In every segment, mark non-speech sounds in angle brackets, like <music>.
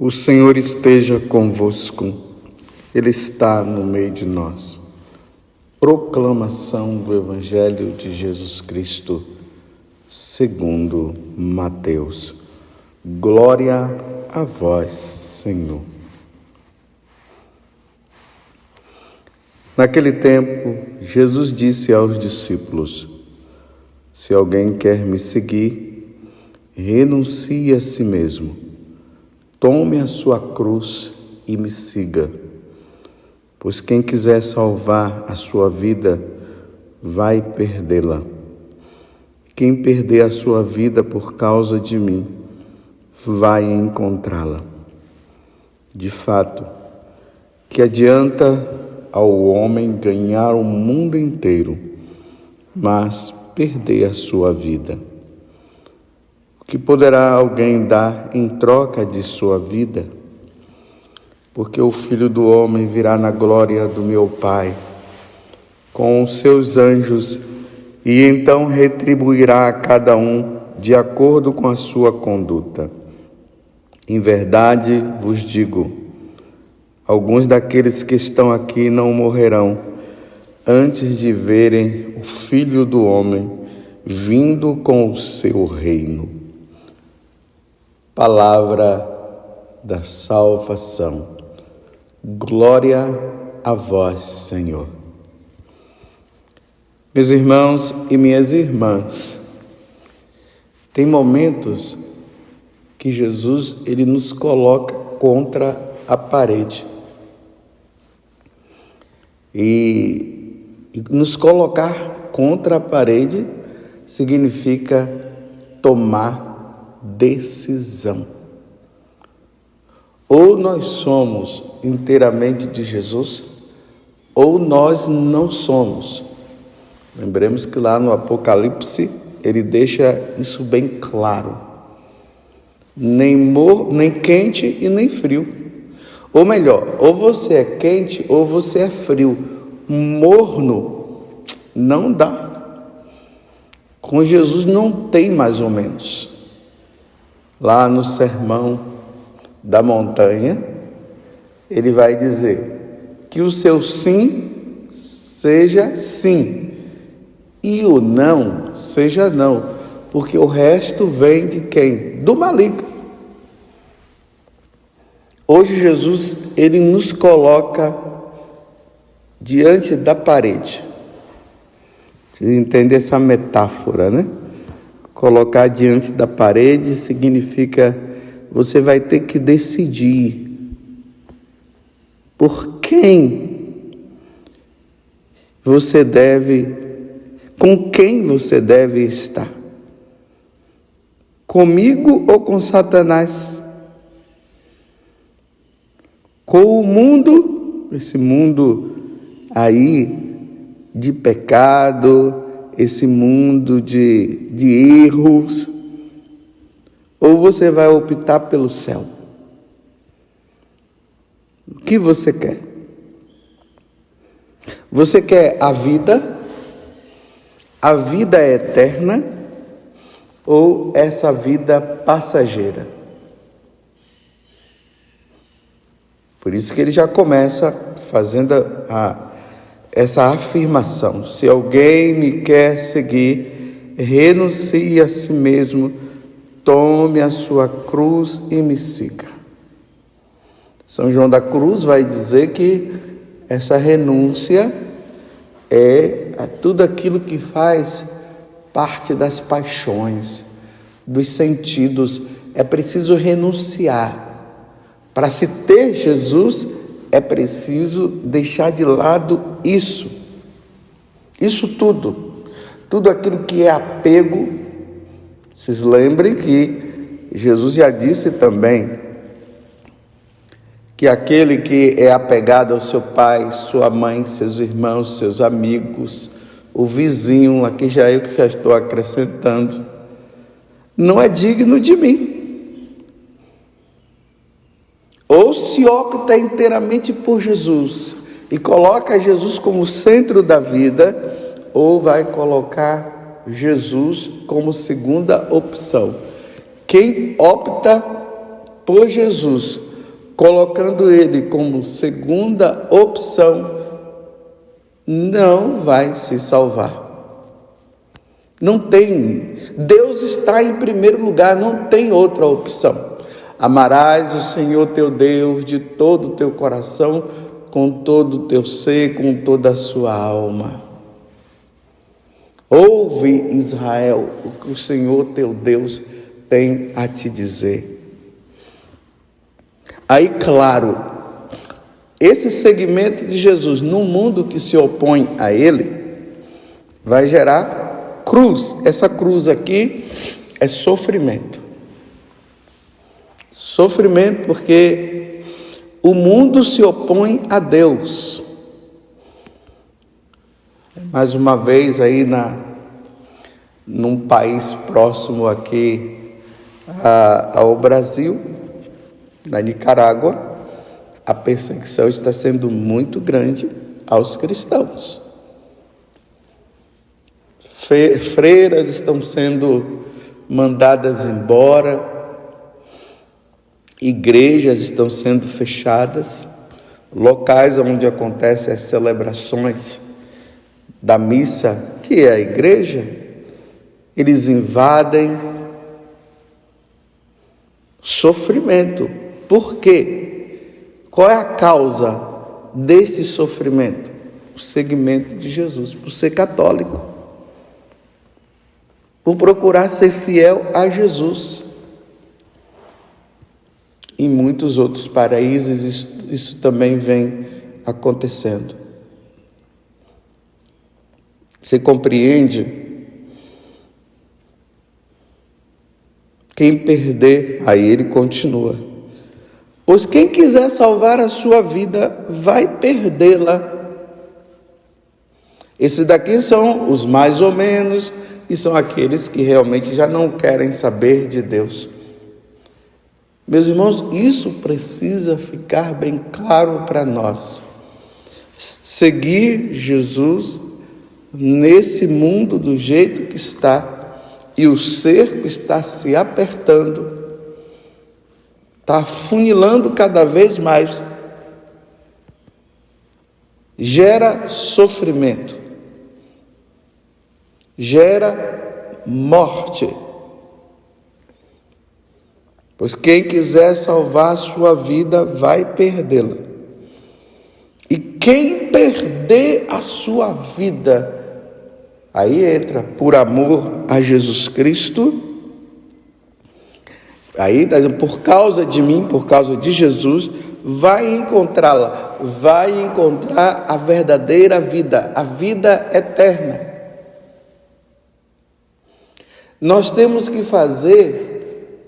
O Senhor esteja convosco, Ele está no meio de nós. Proclamação do Evangelho de Jesus Cristo, segundo Mateus. Glória a vós, Senhor. Naquele tempo, Jesus disse aos discípulos: Se alguém quer me seguir, renuncie a si mesmo Tome a sua cruz e me siga, pois quem quiser salvar a sua vida vai perdê-la. Quem perder a sua vida por causa de mim vai encontrá-la. De fato, que adianta ao homem ganhar o mundo inteiro, mas perder a sua vida? Que poderá alguém dar em troca de sua vida? Porque o Filho do Homem virá na glória do meu Pai com os seus anjos e então retribuirá a cada um de acordo com a sua conduta. Em verdade vos digo, alguns daqueles que estão aqui não morrerão antes de verem o Filho do Homem vindo com o seu reino palavra da salvação. Glória a vós, Senhor. Meus irmãos e minhas irmãs, tem momentos que Jesus ele nos coloca contra a parede. E, e nos colocar contra a parede significa tomar decisão. Ou nós somos inteiramente de Jesus, ou nós não somos. Lembremos que lá no Apocalipse ele deixa isso bem claro. Nem, mor, nem quente e nem frio. Ou melhor, ou você é quente ou você é frio. Morno não dá. Com Jesus não tem mais ou menos lá no Sermão da Montanha, ele vai dizer que o seu sim seja sim e o não seja não, porque o resto vem de quem? Do maligno. Hoje Jesus ele nos coloca diante da parede. Você entende essa metáfora, né? Colocar diante da parede significa você vai ter que decidir por quem você deve, com quem você deve estar. Comigo ou com Satanás? Com o mundo, esse mundo aí de pecado, esse mundo de, de erros, ou você vai optar pelo céu? O que você quer? Você quer a vida, a vida eterna, ou essa vida passageira? Por isso que ele já começa fazendo a essa afirmação: se alguém me quer seguir, renuncie a si mesmo, tome a sua cruz e me siga. São João da Cruz vai dizer que essa renúncia é tudo aquilo que faz parte das paixões, dos sentidos. É preciso renunciar. Para se ter Jesus, é preciso deixar de lado isso. Isso tudo. Tudo aquilo que é apego. Vocês lembrem que Jesus já disse também que aquele que é apegado ao seu pai, sua mãe, seus irmãos, seus amigos, o vizinho, aqui já eu que já estou acrescentando, não é digno de mim. Ou se opta inteiramente por Jesus e coloca Jesus como centro da vida, ou vai colocar Jesus como segunda opção. Quem opta por Jesus colocando ele como segunda opção, não vai se salvar. Não tem. Deus está em primeiro lugar, não tem outra opção. Amarás o Senhor teu Deus de todo o teu coração, com todo o teu ser, com toda a sua alma. Ouve, Israel, o que o Senhor teu Deus tem a te dizer. Aí, claro, esse segmento de Jesus no mundo que se opõe a ele vai gerar cruz. Essa cruz aqui é sofrimento. Sofrimento porque o mundo se opõe a Deus. Mais uma vez aí na num país próximo aqui a, ao Brasil, na Nicarágua, a perseguição está sendo muito grande aos cristãos. Freiras estão sendo mandadas embora, igrejas estão sendo fechadas, locais onde acontecem as celebrações da missa, que é a igreja, eles invadem sofrimento. Por quê? Qual é a causa deste sofrimento? O segmento de Jesus, por ser católico, por procurar ser fiel a Jesus. Em muitos outros países isso, isso também vem acontecendo. Você compreende? Quem perder, aí ele continua. Pois quem quiser salvar a sua vida vai perdê-la. Esses daqui são os mais ou menos, e são aqueles que realmente já não querem saber de Deus. Meus irmãos, isso precisa ficar bem claro para nós. Seguir Jesus nesse mundo do jeito que está, e o cerco está se apertando, está funilando cada vez mais, gera sofrimento, gera morte. Pois quem quiser salvar sua vida vai perdê-la. E quem perder a sua vida, aí entra por amor a Jesus Cristo, Aí, tá por causa de mim, por causa de Jesus, vai encontrá-la, vai encontrar a verdadeira vida, a vida eterna. Nós temos que fazer,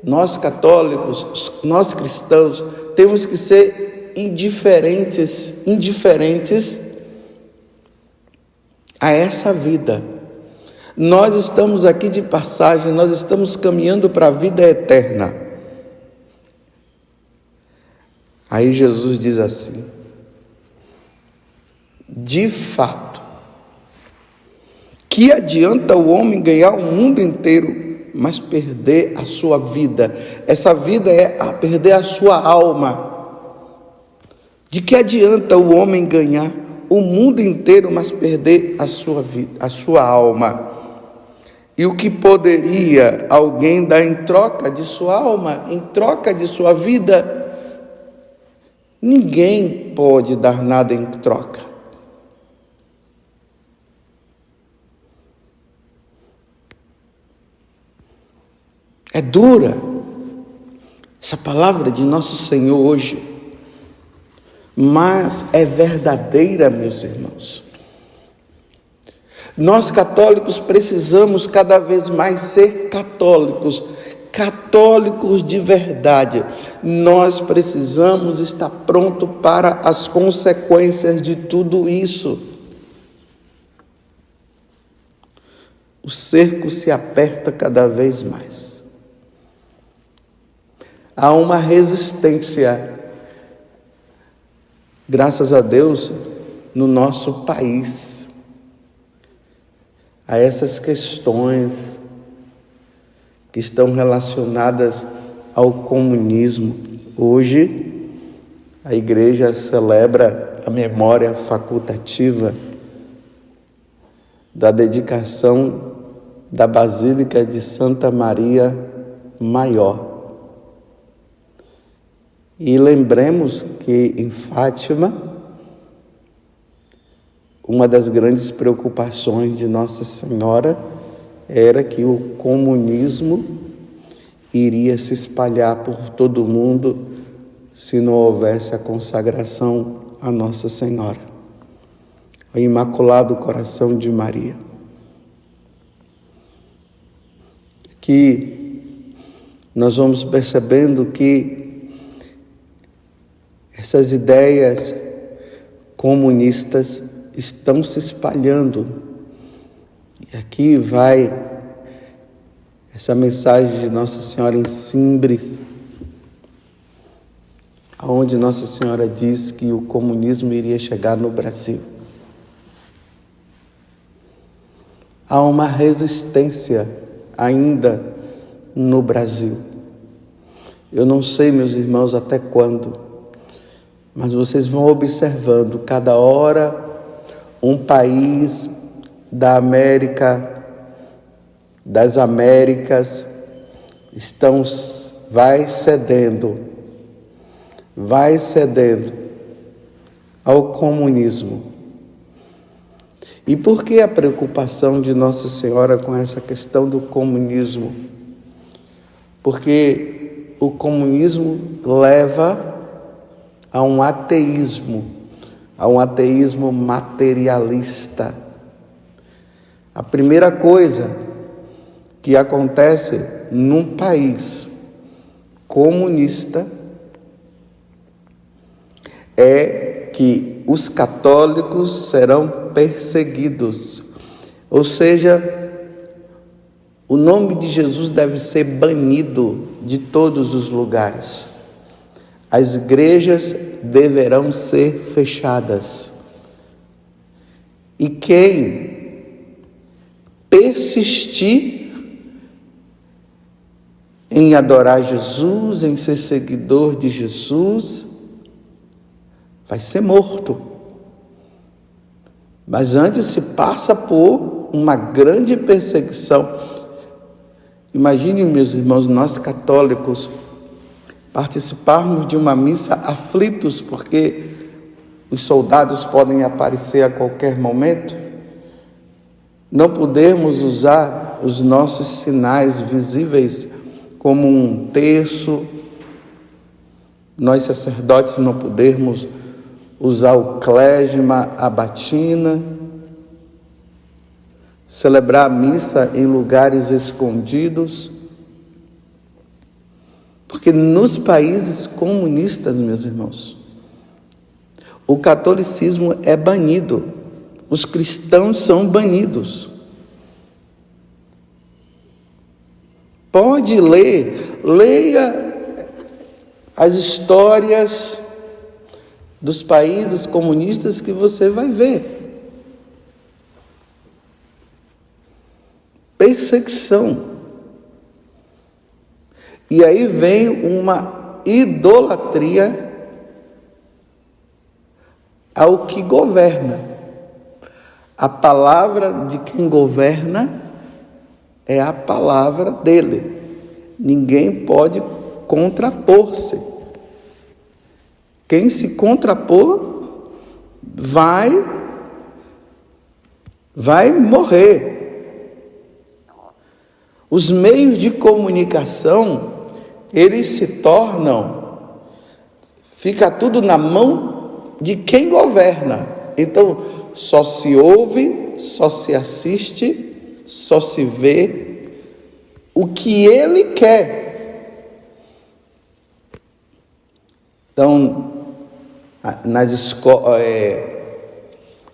nós católicos, nós cristãos, temos que ser indiferentes, indiferentes a essa vida. Nós estamos aqui de passagem, nós estamos caminhando para a vida eterna. Aí Jesus diz assim: de fato, que adianta o homem ganhar o mundo inteiro, mas perder a sua vida? Essa vida é a perder a sua alma. De que adianta o homem ganhar o mundo inteiro, mas perder a sua vida, a sua alma? E o que poderia alguém dar em troca de sua alma, em troca de sua vida? Ninguém pode dar nada em troca. É dura essa palavra de nosso Senhor hoje, mas é verdadeira, meus irmãos. Nós católicos precisamos cada vez mais ser católicos, católicos de verdade. Nós precisamos estar pronto para as consequências de tudo isso. O cerco se aperta cada vez mais. Há uma resistência, graças a Deus, no nosso país a essas questões que estão relacionadas ao comunismo. Hoje, a igreja celebra a memória facultativa da dedicação da Basílica de Santa Maria Maior. E lembremos que em Fátima, uma das grandes preocupações de Nossa Senhora era que o comunismo iria se espalhar por todo o mundo se não houvesse a consagração a Nossa Senhora, ao Imaculado Coração de Maria. Que nós vamos percebendo que essas ideias comunistas estão se espalhando e aqui vai essa mensagem de Nossa Senhora em Simbres, onde Nossa Senhora diz que o comunismo iria chegar no Brasil. Há uma resistência ainda no Brasil. Eu não sei, meus irmãos, até quando, mas vocês vão observando cada hora um país da América, das Américas, estão, vai cedendo, vai cedendo ao comunismo. E por que a preocupação de Nossa Senhora com essa questão do comunismo? Porque o comunismo leva a um ateísmo, a um ateísmo materialista a primeira coisa que acontece num país comunista é que os católicos serão perseguidos. Ou seja, o nome de Jesus deve ser banido de todos os lugares. As igrejas deverão ser fechadas. E quem persistir em adorar Jesus, em ser seguidor de Jesus, vai ser morto. Mas antes se passa por uma grande perseguição. Imaginem, meus irmãos, nós católicos participarmos de uma missa aflitos porque os soldados podem aparecer a qualquer momento não podemos usar os nossos sinais visíveis como um terço, nós sacerdotes não podemos usar o clésima, a batina, celebrar a missa em lugares escondidos, porque nos países comunistas, meus irmãos, o catolicismo é banido os cristãos são banidos. Pode ler, leia as histórias dos países comunistas que você vai ver. Perseguição. E aí vem uma idolatria ao que governa. A palavra de quem governa é a palavra dele. Ninguém pode contrapor-se. Quem se contrapor vai vai morrer. Os meios de comunicação, eles se tornam fica tudo na mão de quem governa. Então, só se ouve, só se assiste, só se vê o que ele quer. Então, nas escolas, é,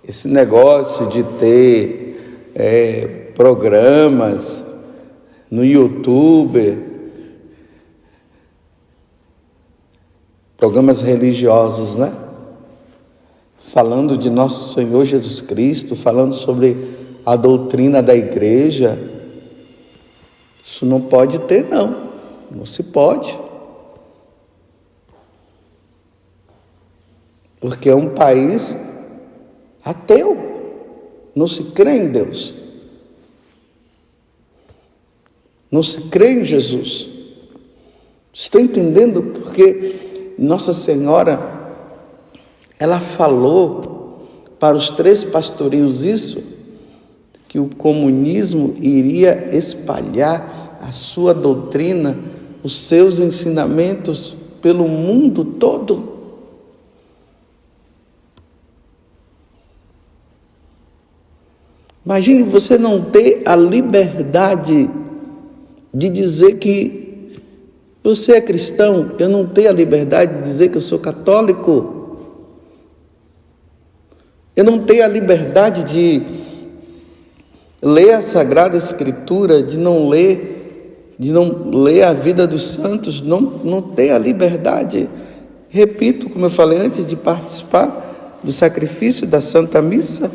esse negócio de ter é, programas no YouTube, programas religiosos, né? falando de nosso Senhor Jesus Cristo, falando sobre a doutrina da igreja. Isso não pode ter, não. Não se pode. porque é um país ateu, não se crê em Deus, não se crê em Jesus. Estão entendendo? Porque Nossa Senhora, ela falou para os três pastorinhos isso, que o comunismo iria espalhar a sua doutrina, os seus ensinamentos pelo mundo todo. Imagine você não ter a liberdade de dizer que você é cristão, eu não tenho a liberdade de dizer que eu sou católico. Eu não tenho a liberdade de ler a Sagrada Escritura, de não ler, de não ler a vida dos santos, não, não ter a liberdade. Repito, como eu falei antes, de participar do sacrifício da Santa Missa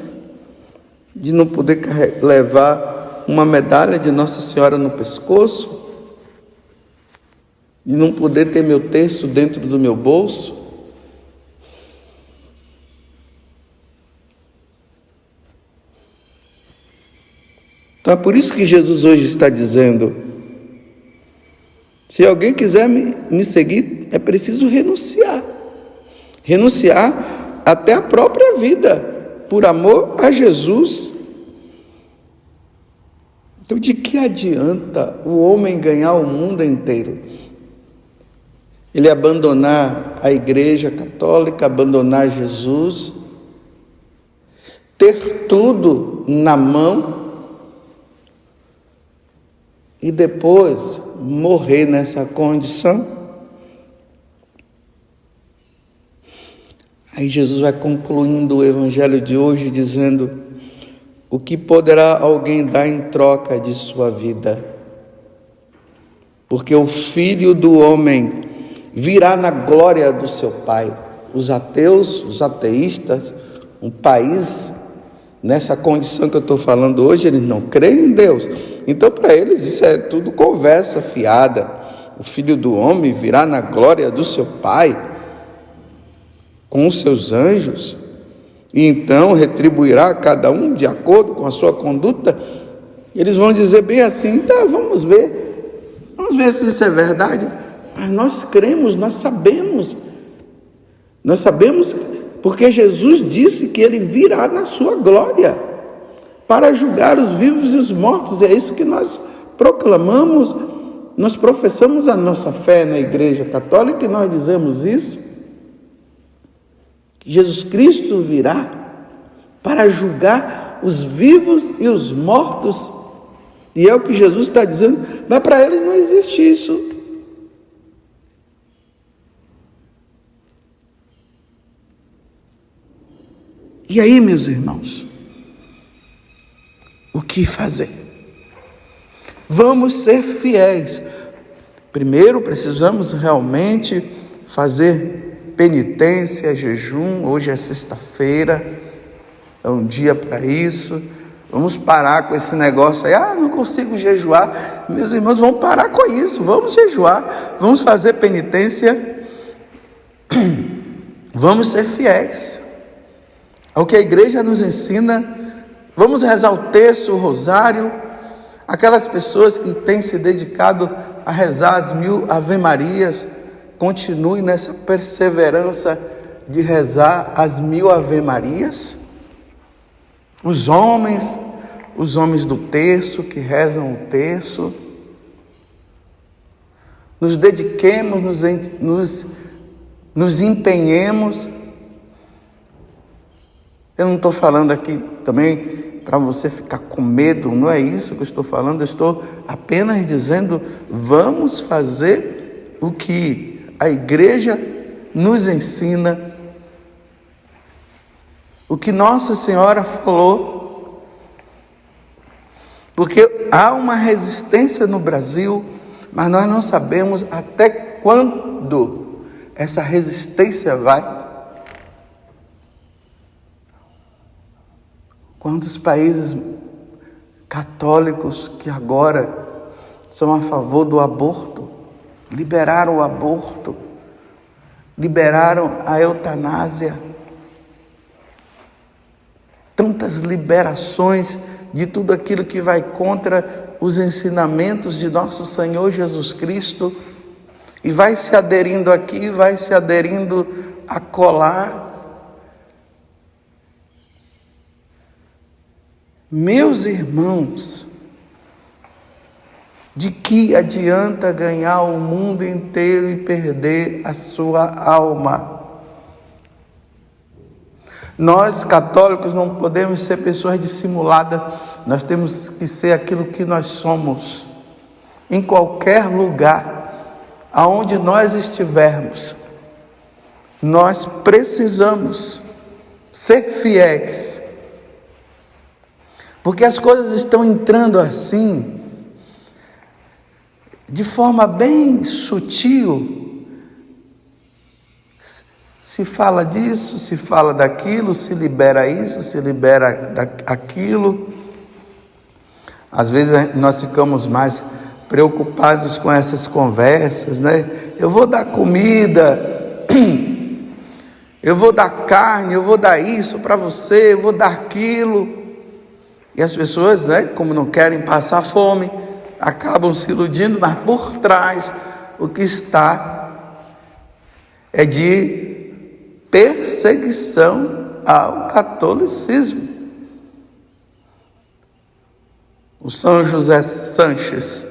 de não poder levar uma medalha de Nossa Senhora no pescoço, de não poder ter meu terço dentro do meu bolso. Então é por isso que Jesus hoje está dizendo: se alguém quiser me, me seguir, é preciso renunciar. Renunciar até a própria vida por amor a Jesus. Então, de que adianta o homem ganhar o mundo inteiro? Ele abandonar a Igreja Católica, abandonar Jesus, ter tudo na mão e depois morrer nessa condição? Aí Jesus vai concluindo o evangelho de hoje dizendo: O que poderá alguém dar em troca de sua vida? Porque o filho do homem virá na glória do seu Pai. Os ateus, os ateístas, um país nessa condição que eu estou falando hoje, eles não creem em Deus. Então, para eles, isso é tudo conversa fiada. O filho do homem virá na glória do seu Pai com os seus anjos, e então retribuirá a cada um de acordo com a sua conduta. Eles vão dizer bem assim: tá, vamos ver, vamos ver se isso é verdade. Mas nós cremos, nós sabemos, nós sabemos porque Jesus disse que ele virá na sua glória para julgar os vivos e os mortos. É isso que nós proclamamos, nós professamos a nossa fé na Igreja Católica e nós dizemos isso. Jesus Cristo virá para julgar os vivos e os mortos. E é o que Jesus está dizendo, mas para eles não existe isso. E aí, meus irmãos, o que fazer? Vamos ser fiéis. Primeiro, precisamos realmente fazer penitência, jejum. Hoje é sexta-feira, é um dia para isso. Vamos parar com esse negócio aí. Ah, não consigo jejuar. Meus irmãos, vamos parar com isso. Vamos jejuar. Vamos fazer penitência. <clears throat> Vamos ser fiéis ao que a igreja nos ensina. Vamos rezar o terço, o rosário. Aquelas pessoas que têm se dedicado a rezar as mil ave-marias continue nessa perseverança de rezar as mil ave-marias. Os homens, os homens do terço que rezam o terço, nos dediquemos, nos, nos, nos empenhemos. Eu não estou falando aqui também para você ficar com medo, não é isso que eu estou falando, eu estou apenas dizendo: vamos fazer o que a igreja nos ensina o que Nossa Senhora falou, porque há uma resistência no Brasil, mas nós não sabemos até quando essa resistência vai. Quantos países católicos que agora são a favor do aborto, liberaram o aborto, liberaram a eutanásia. tantas liberações de tudo aquilo que vai contra os ensinamentos de nosso Senhor Jesus Cristo e vai se aderindo aqui, vai se aderindo a colar. Meus irmãos, de que adianta ganhar o mundo inteiro e perder a sua alma? Nós, católicos, não podemos ser pessoas dissimuladas, nós temos que ser aquilo que nós somos, em qualquer lugar, aonde nós estivermos. Nós precisamos ser fiéis, porque as coisas estão entrando assim, de forma bem sutil, se fala disso, se fala daquilo, se libera isso, se libera aquilo. Às vezes nós ficamos mais preocupados com essas conversas, né? Eu vou dar comida, <clears throat> eu vou dar carne, eu vou dar isso para você, eu vou dar aquilo. E as pessoas, né, como não querem passar fome, acabam se iludindo, mas por trás o que está é de perseguição ao catolicismo. O São José Sanches,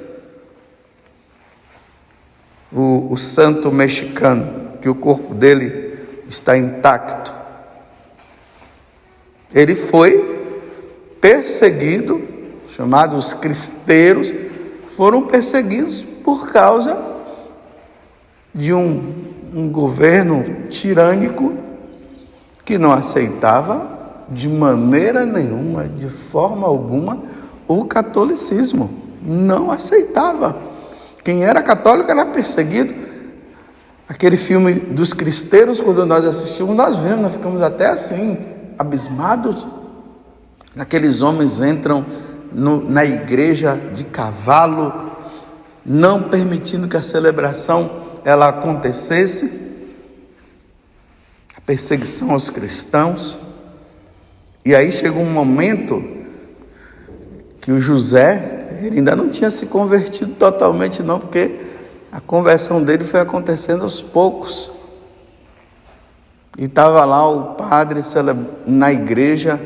o, o santo mexicano, que o corpo dele está intacto, ele foi perseguido, chamados cristeiros, foram perseguidos por causa de um um governo tirânico que não aceitava de maneira nenhuma, de forma alguma, o catolicismo. Não aceitava. Quem era católico era perseguido. Aquele filme dos cristeiros, quando nós assistimos, nós vemos, nós ficamos até assim, abismados. Aqueles homens entram no, na igreja de cavalo, não permitindo que a celebração ela acontecesse, a perseguição aos cristãos, e aí chegou um momento que o José, ele ainda não tinha se convertido totalmente não, porque a conversão dele foi acontecendo aos poucos. E estava lá o padre na igreja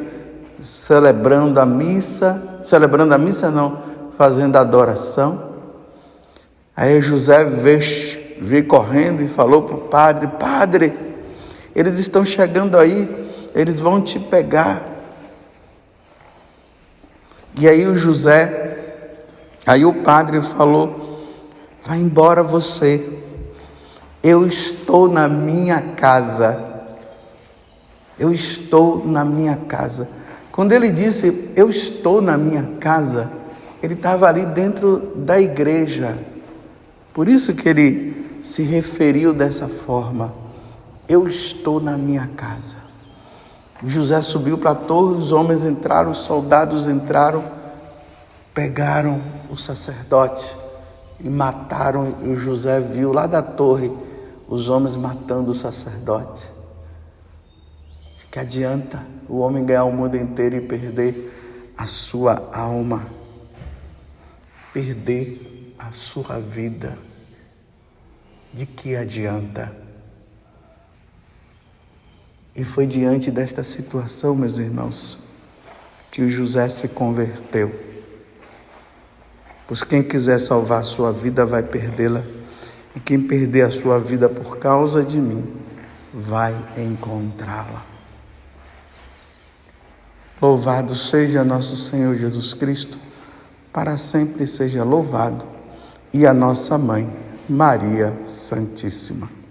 celebrando a missa, celebrando a missa não, fazendo adoração. Aí José veio veio correndo e falou para o padre: Padre, eles estão chegando aí, eles vão te pegar. E aí o José, aí o padre falou: Vai embora você, eu estou na minha casa. Eu estou na minha casa. Quando ele disse, Eu estou na minha casa, ele estava ali dentro da igreja. Por isso que ele se referiu dessa forma: Eu estou na minha casa. José subiu para a torre, os homens entraram, os soldados entraram, pegaram o sacerdote e mataram. E José viu lá da torre os homens matando o sacerdote. Que adianta o homem ganhar o mundo inteiro e perder a sua alma, perder a sua vida de que adianta? E foi diante desta situação, meus irmãos, que o José se converteu. Pois quem quiser salvar sua vida vai perdê-la, e quem perder a sua vida por causa de mim vai encontrá-la. Louvado seja nosso Senhor Jesus Cristo, para sempre seja louvado, e a nossa mãe. Maria Santíssima.